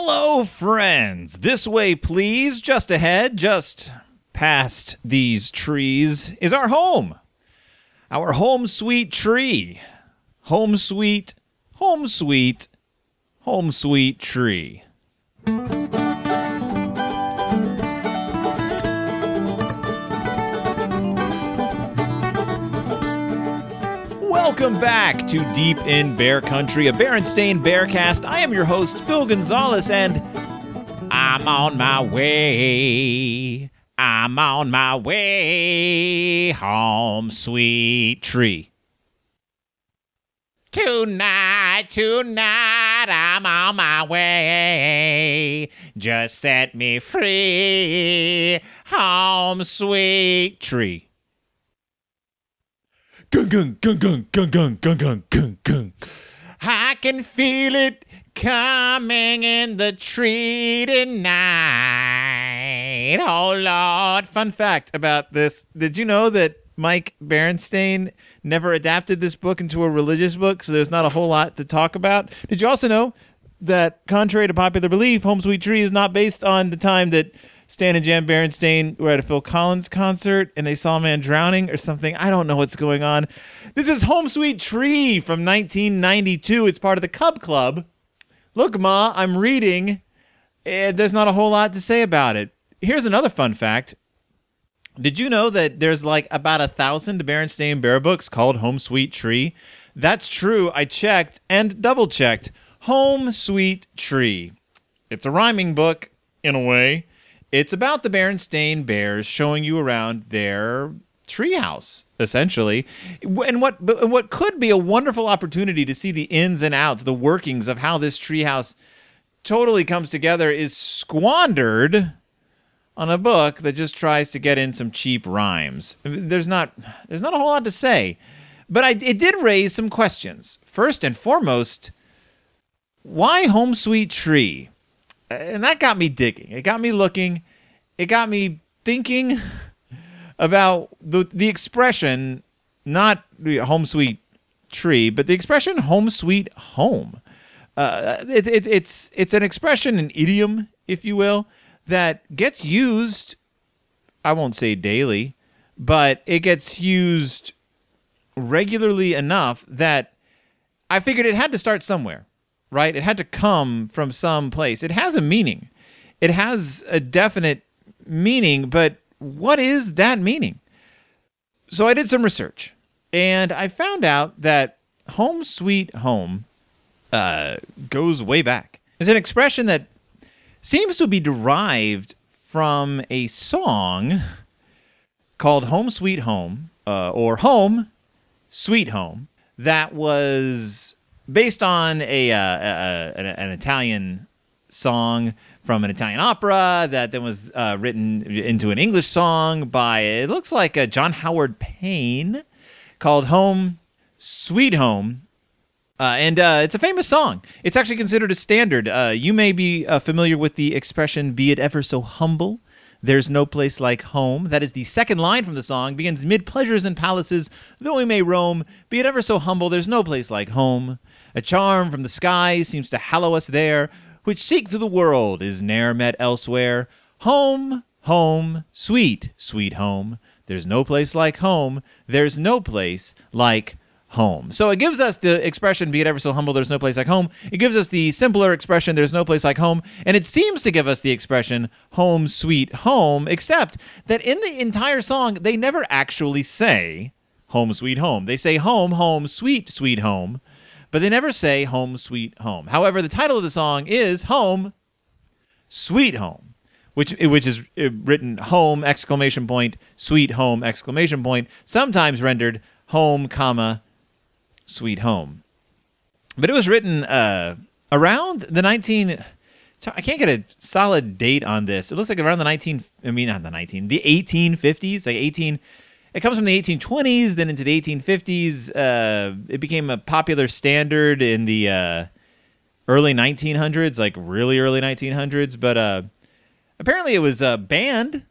Hello, friends. This way, please. Just ahead, just past these trees, is our home. Our home sweet tree. Home sweet, home sweet, home sweet tree. Welcome back to Deep in Bear Country, a Berenstain Bearcast. I am your host, Phil Gonzalez, and I'm on my way. I'm on my way home, sweet tree. Tonight, tonight, I'm on my way. Just set me free, home, sweet tree. Gung gung gung gung gung gung gung gung gung gung. I can feel it coming in the tree tonight. Oh Lord! Fun fact about this: Did you know that Mike Berenstain never adapted this book into a religious book? So there's not a whole lot to talk about. Did you also know that, contrary to popular belief, Home Sweet Tree is not based on the time that Stan and Jan Berenstain were at a Phil Collins concert and they saw a man drowning or something. I don't know what's going on. This is Home Sweet Tree from 1992. It's part of the Cub Club. Look, Ma, I'm reading. And there's not a whole lot to say about it. Here's another fun fact. Did you know that there's like about a thousand Berenstain Bear books called Home Sweet Tree? That's true. I checked and double checked. Home Sweet Tree. It's a rhyming book, in a way. It's about the Berenstain Bears showing you around their treehouse, essentially, and what what could be a wonderful opportunity to see the ins and outs, the workings of how this treehouse totally comes together is squandered on a book that just tries to get in some cheap rhymes. There's not there's not a whole lot to say, but I, it did raise some questions. First and foremost, why Home Sweet Tree? And that got me digging. It got me looking. It got me thinking about the the expression, not home sweet tree, but the expression home sweet home. Uh, it's it's it's it's an expression, an idiom, if you will, that gets used. I won't say daily, but it gets used regularly enough that I figured it had to start somewhere right? It had to come from some place. It has a meaning. It has a definite meaning, but what is that meaning? So I did some research and I found out that home sweet home uh, goes way back. It's an expression that seems to be derived from a song called Home Sweet Home uh, or Home Sweet Home that was based on a, uh, a, an, an, Italian song from an Italian opera that then was uh, written into an English song by it looks like a John Howard Payne called "Home Sweet Home." Uh, and uh, it's a famous song. It's actually considered a standard. Uh, you may be uh, familiar with the expression, be it ever so humble. There's no place like home. That is the second line from the song. Begins mid pleasures and palaces, though we may roam. Be it ever so humble, there's no place like home. A charm from the skies seems to hallow us there, which seek through the world is ne'er met elsewhere. Home, home, sweet, sweet home. There's no place like home. There's no place like home. So it gives us the expression, be it ever so humble, there's no place like home. It gives us the simpler expression, there's no place like home. And it seems to give us the expression, home, sweet home, except that in the entire song, they never actually say home, sweet home. They say home, home, sweet, sweet home but they never say home sweet home. However, the title of the song is Home Sweet Home, which which is uh, written home exclamation point sweet home exclamation point, sometimes rendered home comma sweet home. But it was written uh, around the 19 I can't get a solid date on this. It looks like around the 19 I mean not the 19, the 1850s, like 18 it comes from the 1820s, then into the 1850s. Uh, it became a popular standard in the uh, early 1900s, like really early 1900s. But uh, apparently, it was uh, banned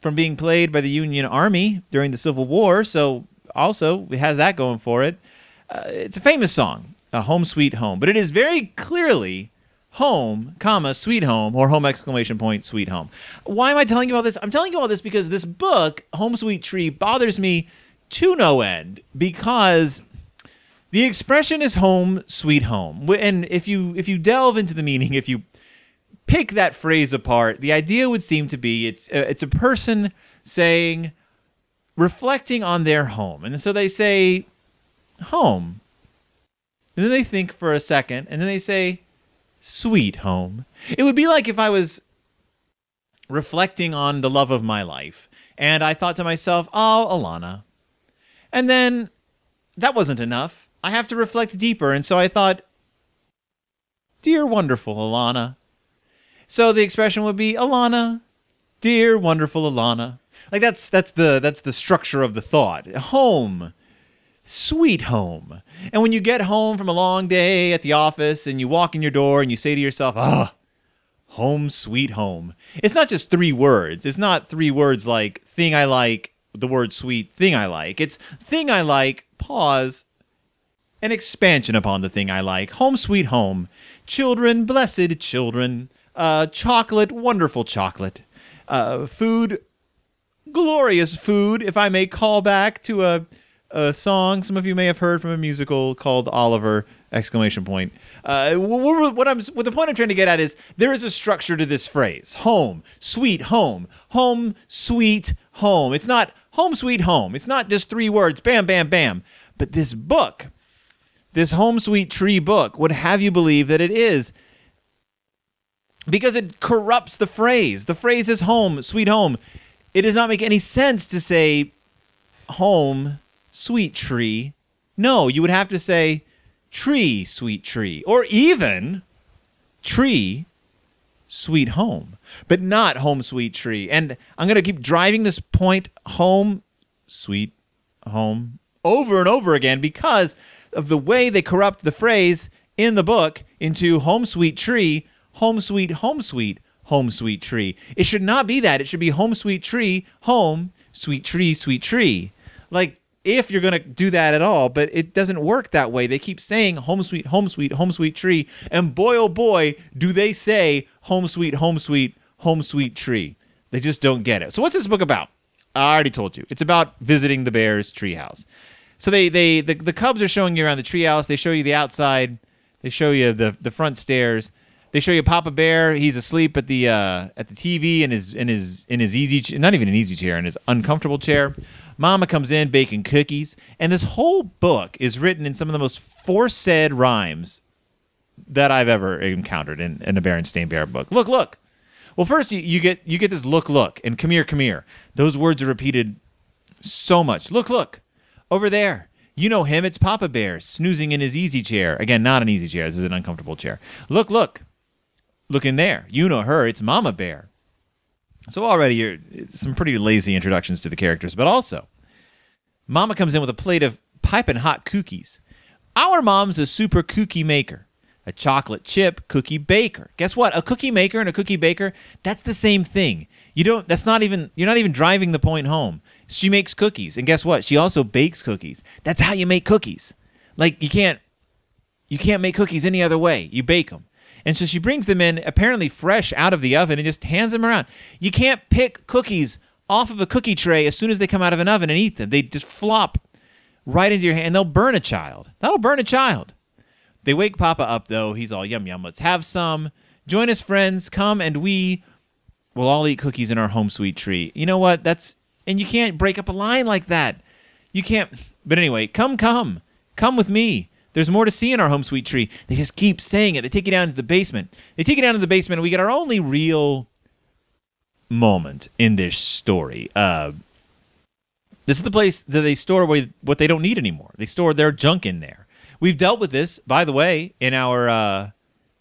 from being played by the Union Army during the Civil War. So also, it has that going for it. Uh, it's a famous song, a "Home Sweet Home," but it is very clearly home, comma, sweet home, or home exclamation point, sweet home. Why am I telling you all this? I'm telling you all this because this book, Home Sweet Tree, bothers me to no end because the expression is home, sweet home. And if you if you delve into the meaning, if you pick that phrase apart, the idea would seem to be it's uh, it's a person saying reflecting on their home. And so they say home. And then they think for a second and then they say sweet home. It would be like if I was reflecting on the love of my life and I thought to myself, "Oh, Alana." And then that wasn't enough. I have to reflect deeper, and so I thought, "Dear wonderful Alana." So the expression would be, "Alana, dear wonderful Alana." Like that's that's the that's the structure of the thought. Home sweet home. And when you get home from a long day at the office and you walk in your door and you say to yourself, ah, home sweet home. It's not just three words. It's not three words like thing I like, the word sweet, thing I like. It's thing I like, pause, an expansion upon the thing I like. Home sweet home. Children, blessed children. Uh, chocolate, wonderful chocolate. Uh, food, glorious food, if I may call back to a a song some of you may have heard from a musical called Oliver! Exclamation point. Uh, what I'm, what the point I'm trying to get at is there is a structure to this phrase: home, sweet home, home, sweet home. It's not home, sweet home. It's not just three words, bam, bam, bam. But this book, this home, sweet tree book, would have you believe that it is because it corrupts the phrase. The phrase is home, sweet home. It does not make any sense to say home sweet tree. No, you would have to say tree, sweet tree, or even tree, sweet home, but not home, sweet tree. And I'm going to keep driving this point home, sweet home, over and over again because of the way they corrupt the phrase in the book into home, sweet tree, home, sweet, home, sweet, home, sweet tree. It should not be that. It should be home, sweet tree, home, sweet tree, sweet tree. Like, if you're going to do that at all, but it doesn't work that way. They keep saying home sweet, home sweet, home sweet tree. And boy, oh boy, do they say home sweet, home sweet, home sweet tree. They just don't get it. So, what's this book about? I already told you. It's about visiting the bear's treehouse. So, they, they, the, the cubs are showing you around the treehouse. They show you the outside, they show you the, the front stairs. They show you Papa Bear. He's asleep at the uh, at the TV in his in his in his easy not even an easy chair in his uncomfortable chair. Mama comes in baking cookies, and this whole book is written in some of the most forced rhymes that I've ever encountered in, in a Berenstain Bear book. Look, look. Well, first you, you get you get this look, look, and come here, come here. Those words are repeated so much. Look, look, over there. You know him. It's Papa Bear snoozing in his easy chair. Again, not an easy chair. This is an uncomfortable chair. Look, look, look in there. You know her. It's Mama Bear. So already you're some pretty lazy introductions to the characters, but also Mama comes in with a plate of piping hot cookies. Our mom's a super cookie maker, a chocolate chip cookie baker. Guess what? A cookie maker and a cookie baker, that's the same thing. You don't that's not even you're not even driving the point home. She makes cookies, and guess what? She also bakes cookies. That's how you make cookies. Like you can't you can't make cookies any other way. You bake them. And so she brings them in apparently fresh out of the oven and just hands them around. You can't pick cookies off of a cookie tray as soon as they come out of an oven and eat them. They just flop right into your hand and they'll burn a child. That'll burn a child. They wake Papa up though. He's all yum yum. Let's have some. Join us, friends. Come and we will all eat cookies in our home sweet tree. You know what? That's and you can't break up a line like that. You can't. But anyway, come, come, come with me. There's more to see in our home sweet tree. They just keep saying it. They take you down to the basement. They take you down to the basement, and we get our only real moment in this story. Uh, this is the place that they store what they don't need anymore. They store their junk in there. We've dealt with this, by the way, in our uh,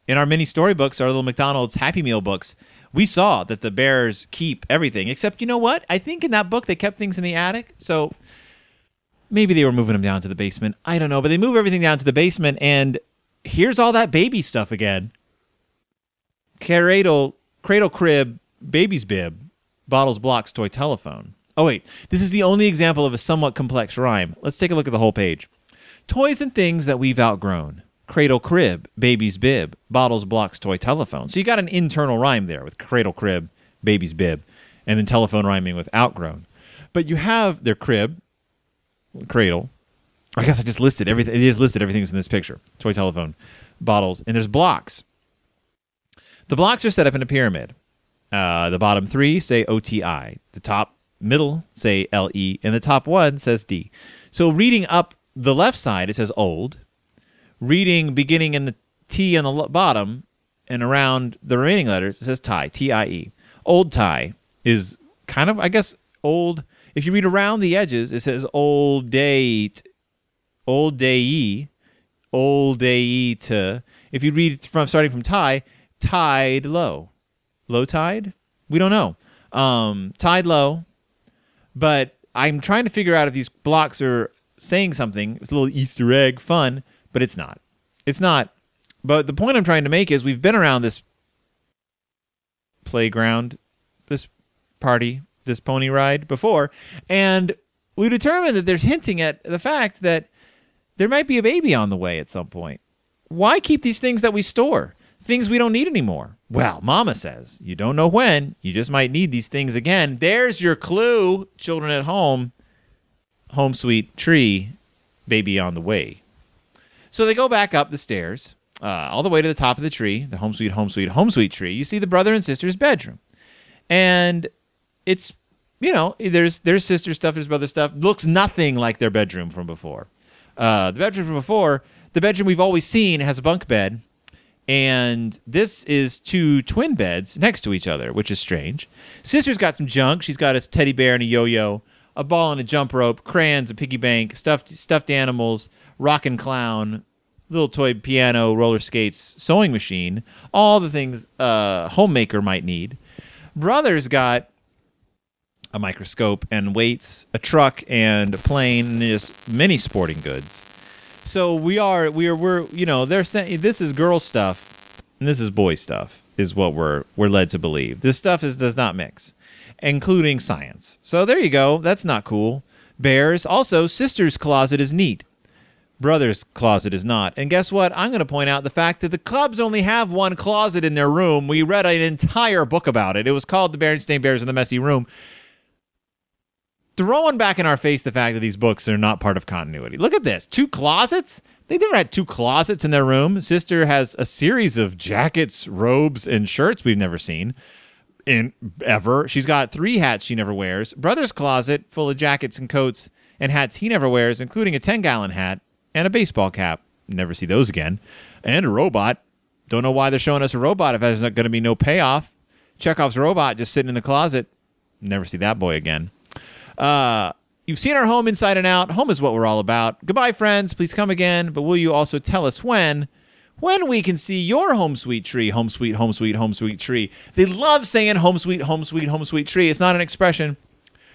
in our mini storybooks, our little McDonald's Happy Meal books. We saw that the bears keep everything, except you know what? I think in that book they kept things in the attic. So maybe they were moving them down to the basement. I don't know, but they move everything down to the basement, and here's all that baby stuff again. Cradle, cradle crib, baby's bib, bottles, blocks, toy telephone. Oh wait, this is the only example of a somewhat complex rhyme. Let's take a look at the whole page. Toys and things that we've outgrown. cradle crib, baby's bib, bottles blocks toy telephone. So you got an internal rhyme there with cradle crib, baby's bib, and then telephone rhyming with outgrown. But you have their crib, cradle. I guess I just listed everything. It is listed. Everything's in this picture. Toy telephone, bottles, and there's blocks. The blocks are set up in a pyramid. Uh, the bottom three say OTI. The top middle say LE, and the top one says D. So reading up the left side, it says old. Reading beginning in the T on the bottom and around the remaining letters, it says tie, T I E. Old tie is kind of, I guess, old. If you read around the edges, it says old date, old day, old day to. If you read from starting from tie, tide low, low tide. We don't know. Um, tide low, but I'm trying to figure out if these blocks are saying something. It's a little Easter egg fun, but it's not. It's not. But the point I'm trying to make is we've been around this playground, this party, this pony ride before, and we determined that there's hinting at the fact that there might be a baby on the way at some point. Why keep these things that we store? Things we don't need anymore. Well, Mama says you don't know when. You just might need these things again. There's your clue, children at home. Home sweet tree, baby on the way. So they go back up the stairs, uh, all the way to the top of the tree, the home sweet, home sweet, home sweet tree. You see the brother and sister's bedroom, and it's you know there's there's sister stuff, there's brother stuff. Looks nothing like their bedroom from before. Uh, the bedroom from before, the bedroom we've always seen has a bunk bed and this is two twin beds next to each other, which is strange. Sister's got some junk. She's got a teddy bear and a yo-yo, a ball and a jump rope, crayons, a piggy bank, stuffed stuffed animals, rockin' clown, little toy piano, roller skates, sewing machine, all the things a homemaker might need. Brother's got a microscope and weights, a truck and a plane, and just many sporting goods. So we are we are we're you know they're saying this is girl stuff and this is boy stuff is what we're we're led to believe. This stuff is does not mix, including science. So there you go. That's not cool. Bears also sister's closet is neat. Brother's closet is not. And guess what? I'm going to point out the fact that the Cubs only have one closet in their room. We read an entire book about it. It was called The Berenstain Bears in the Messy Room throwing back in our face the fact that these books are not part of continuity. Look at this two closets. They never had two closets in their room. Sister has a series of jackets, robes, and shirts we've never seen in ever. She's got three hats she never wears. Brother's closet full of jackets and coats and hats he never wears, including a 10 gallon hat and a baseball cap. Never see those again. And a robot. Don't know why they're showing us a robot if there's not going to be no payoff. Chekhov's robot just sitting in the closet. Never see that boy again. Uh, you've seen our home inside and out. Home is what we're all about. Goodbye, friends. Please come again. But will you also tell us when? When we can see your home sweet tree, home sweet, home sweet, home sweet tree. They love saying home sweet, home sweet, home sweet tree. It's not an expression,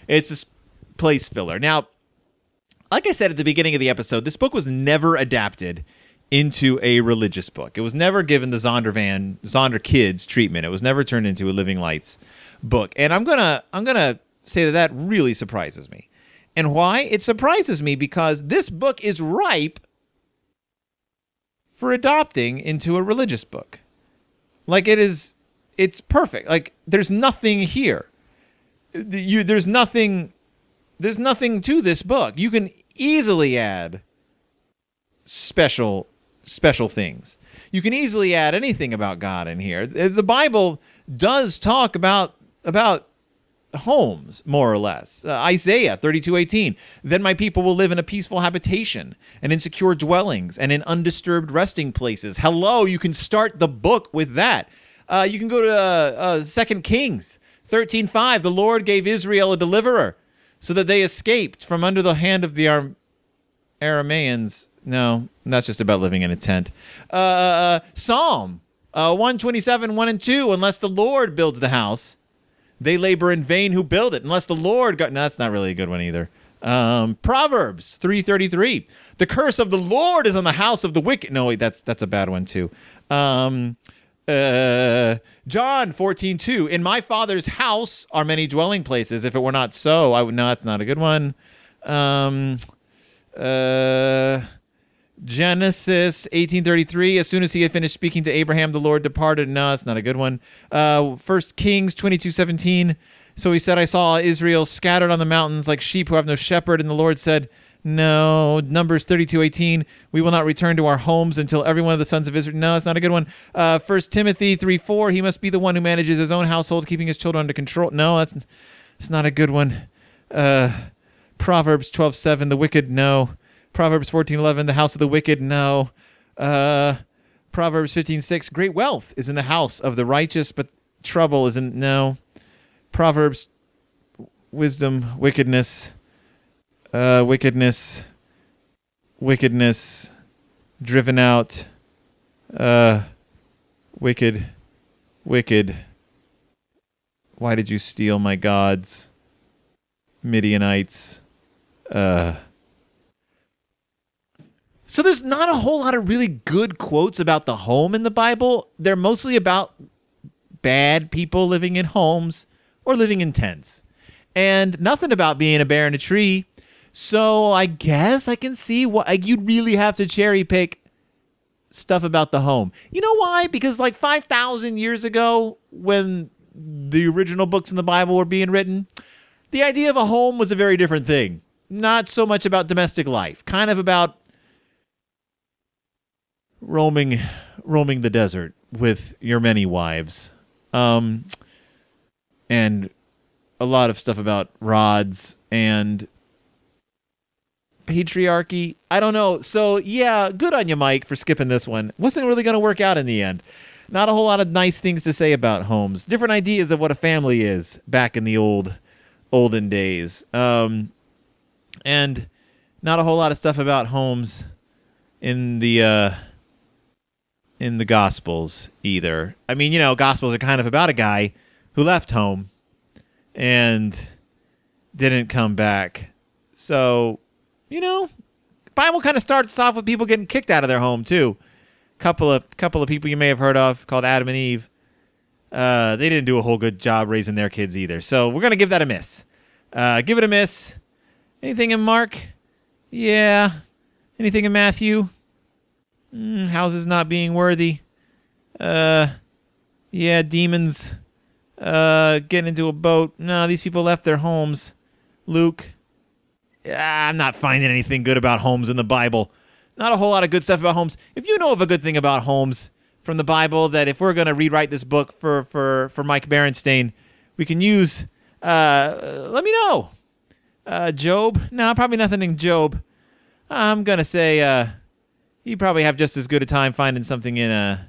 it's a place filler. Now, like I said at the beginning of the episode, this book was never adapted into a religious book. It was never given the Zondervan Zonderkidz treatment. It was never turned into a Living Lights book. And I'm gonna I'm gonna say that that really surprises me. And why? It surprises me because this book is ripe for adopting into a religious book. Like it is it's perfect. Like there's nothing here. You there's nothing there's nothing to this book. You can easily add special special things. You can easily add anything about God in here. The Bible does talk about about homes more or less. Uh, isaiah 32:18 then my people will live in a peaceful habitation and in secure dwellings and in undisturbed resting places. Hello you can start the book with that. Uh, you can go to uh, 2 uh, kings 13:5 the lord gave israel a deliverer so that they escaped from under the hand of the Ar- arameans. No that's just about living in a tent. Uh, uh, psalm 127 1 and 2 unless the lord builds the house they labor in vain who build it, unless the Lord. No, that's not really a good one either. Um, Proverbs three thirty three. The curse of the Lord is on the house of the wicked. No, wait, that's that's a bad one too. Um, uh, John fourteen two. In my Father's house are many dwelling places. If it were not so, I would. No, that's not a good one. Um, uh, Genesis 18:33. As soon as he had finished speaking to Abraham, the Lord departed. No, it's not a good one. Uh, First Kings 22:17. So he said, "I saw Israel scattered on the mountains like sheep who have no shepherd." And the Lord said, "No." Numbers 32:18. We will not return to our homes until every one of the sons of Israel. No, it's not a good one. Uh, First Timothy 3:4. He must be the one who manages his own household, keeping his children under control. No, that's it's not a good one. Uh, Proverbs 12:7. The wicked. No. Proverbs 14:11, the house of the wicked, no. Uh, Proverbs 15:6, great wealth is in the house of the righteous, but trouble is in no. Proverbs wisdom, wickedness, uh, wickedness, wickedness, driven out, uh, wicked, wicked. Why did you steal my gods? Midianites, uh, so there's not a whole lot of really good quotes about the home in the Bible. They're mostly about bad people living in homes or living in tents. And nothing about being a bear in a tree. So I guess I can see what like, you'd really have to cherry pick stuff about the home. You know why? Because like 5,000 years ago when the original books in the Bible were being written, the idea of a home was a very different thing. Not so much about domestic life, kind of about roaming roaming the desert with your many wives. Um and a lot of stuff about rods and patriarchy. I don't know. So yeah, good on you, Mike, for skipping this one. Wasn't really going to work out in the end. Not a whole lot of nice things to say about homes. Different ideas of what a family is back in the old olden days. Um, and not a whole lot of stuff about homes in the uh, in the Gospels either. I mean, you know, Gospels are kind of about a guy who left home and didn't come back. So, you know, Bible kind of starts off with people getting kicked out of their home too. Couple of couple of people you may have heard of called Adam and Eve. Uh, they didn't do a whole good job raising their kids either. So we're gonna give that a miss. Uh, give it a miss. Anything in Mark? Yeah. Anything in Matthew? Mm, houses not being worthy. Uh, yeah, demons. Uh, getting into a boat. No, these people left their homes. Luke. Yeah, I'm not finding anything good about homes in the Bible. Not a whole lot of good stuff about homes. If you know of a good thing about homes from the Bible, that if we're going to rewrite this book for, for, for Mike Berenstain, we can use, uh, let me know. Uh, Job? No, probably nothing in Job. I'm going to say, uh, you probably have just as good a time finding something in a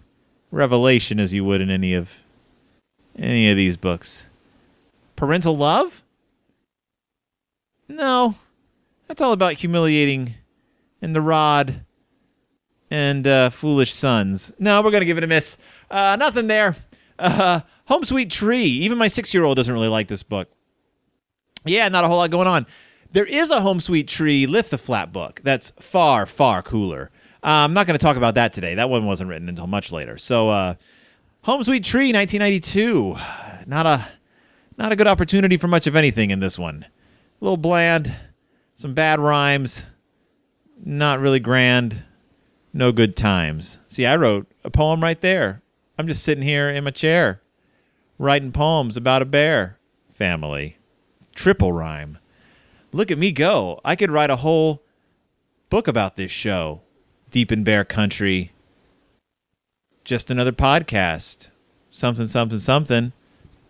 Revelation as you would in any of any of these books. Parental love? No. That's all about humiliating and the rod and uh, foolish sons. No, we're going to give it a miss. Uh, nothing there. Uh, Home Sweet Tree. Even my six year old doesn't really like this book. Yeah, not a whole lot going on. There is a Home Sweet Tree Lift the Flap book that's far, far cooler. Uh, I'm not going to talk about that today. That one wasn't written until much later. So, uh, Home Sweet Tree, 1992. Not a not a good opportunity for much of anything in this one. A little bland, some bad rhymes, not really grand, no good times. See, I wrote a poem right there. I'm just sitting here in my chair, writing poems about a bear family. Triple rhyme. Look at me go. I could write a whole book about this show deep in bear country. Just another podcast. Something, something, something.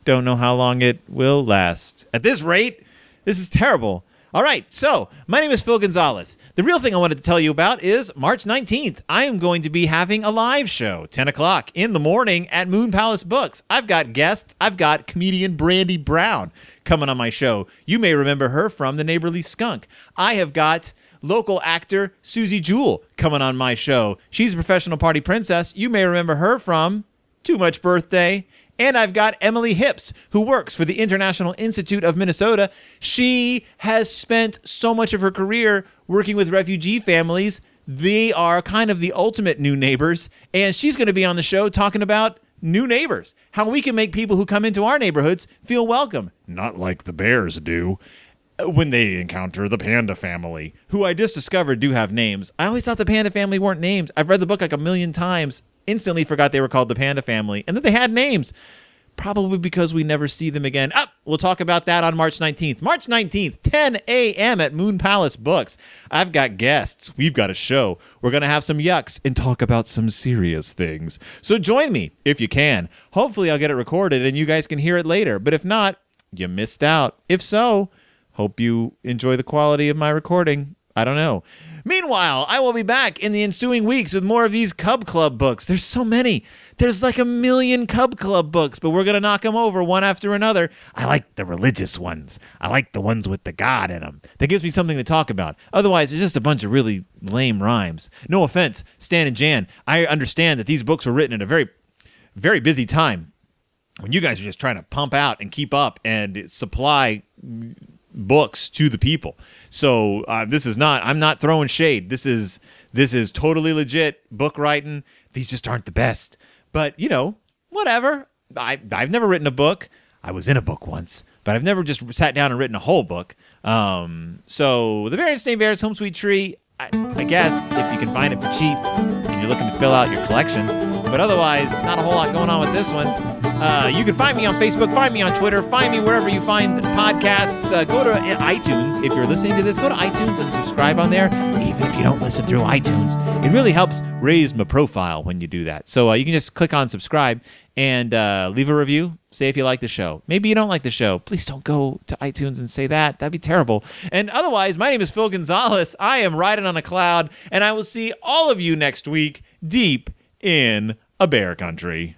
Don't know how long it will last. At this rate, this is terrible. All right, so my name is Phil Gonzalez. The real thing I wanted to tell you about is March 19th. I am going to be having a live show, 10 o'clock in the morning at Moon Palace Books. I've got guests. I've got comedian Brandy Brown coming on my show. You may remember her from The Neighborly Skunk. I have got local actor Susie Jewell coming on my show. She's a professional party princess. You may remember her from Too Much Birthday. And I've got Emily Hips, who works for the International Institute of Minnesota. She has spent so much of her career working with refugee families. They are kind of the ultimate new neighbors. And she's going to be on the show talking about new neighbors, how we can make people who come into our neighborhoods feel welcome, not like the bears do. When they encounter the panda family, who I just discovered do have names. I always thought the panda family weren't names. I've read the book like a million times, instantly forgot they were called the panda family, and that they had names. Probably because we never see them again. Up, we'll talk about that on March 19th. March 19th, 10 a.m. at Moon Palace Books. I've got guests. We've got a show. We're going to have some yucks and talk about some serious things. So join me if you can. Hopefully, I'll get it recorded and you guys can hear it later. But if not, you missed out. If so, hope you enjoy the quality of my recording. I don't know. Meanwhile, I will be back in the ensuing weeks with more of these Cub Club books. There's so many. There's like a million Cub Club books, but we're going to knock them over one after another. I like the religious ones. I like the ones with the God in them. That gives me something to talk about. Otherwise, it's just a bunch of really lame rhymes. No offense, Stan and Jan. I understand that these books were written at a very, very busy time when you guys are just trying to pump out and keep up and supply books to the people. So uh, this is not. I'm not throwing shade. This is this is totally legit book writing. These just aren't the best. But you know, whatever. I I've never written a book. I was in a book once, but I've never just sat down and written a whole book. Um, so the Berenstain Bears Home Sweet Tree. I, I guess if you can find it for cheap and you're looking to fill out your collection. But otherwise, not a whole lot going on with this one. Uh, you can find me on Facebook, find me on Twitter, find me wherever you find podcasts. Uh, go to iTunes. If you're listening to this, go to iTunes and subscribe on there. Even if you don't listen through iTunes, it really helps raise my profile when you do that. So uh, you can just click on subscribe and uh, leave a review. Say if you like the show. Maybe you don't like the show. Please don't go to iTunes and say that. That'd be terrible. And otherwise, my name is Phil Gonzalez. I am riding on a cloud, and I will see all of you next week deep in a bear country.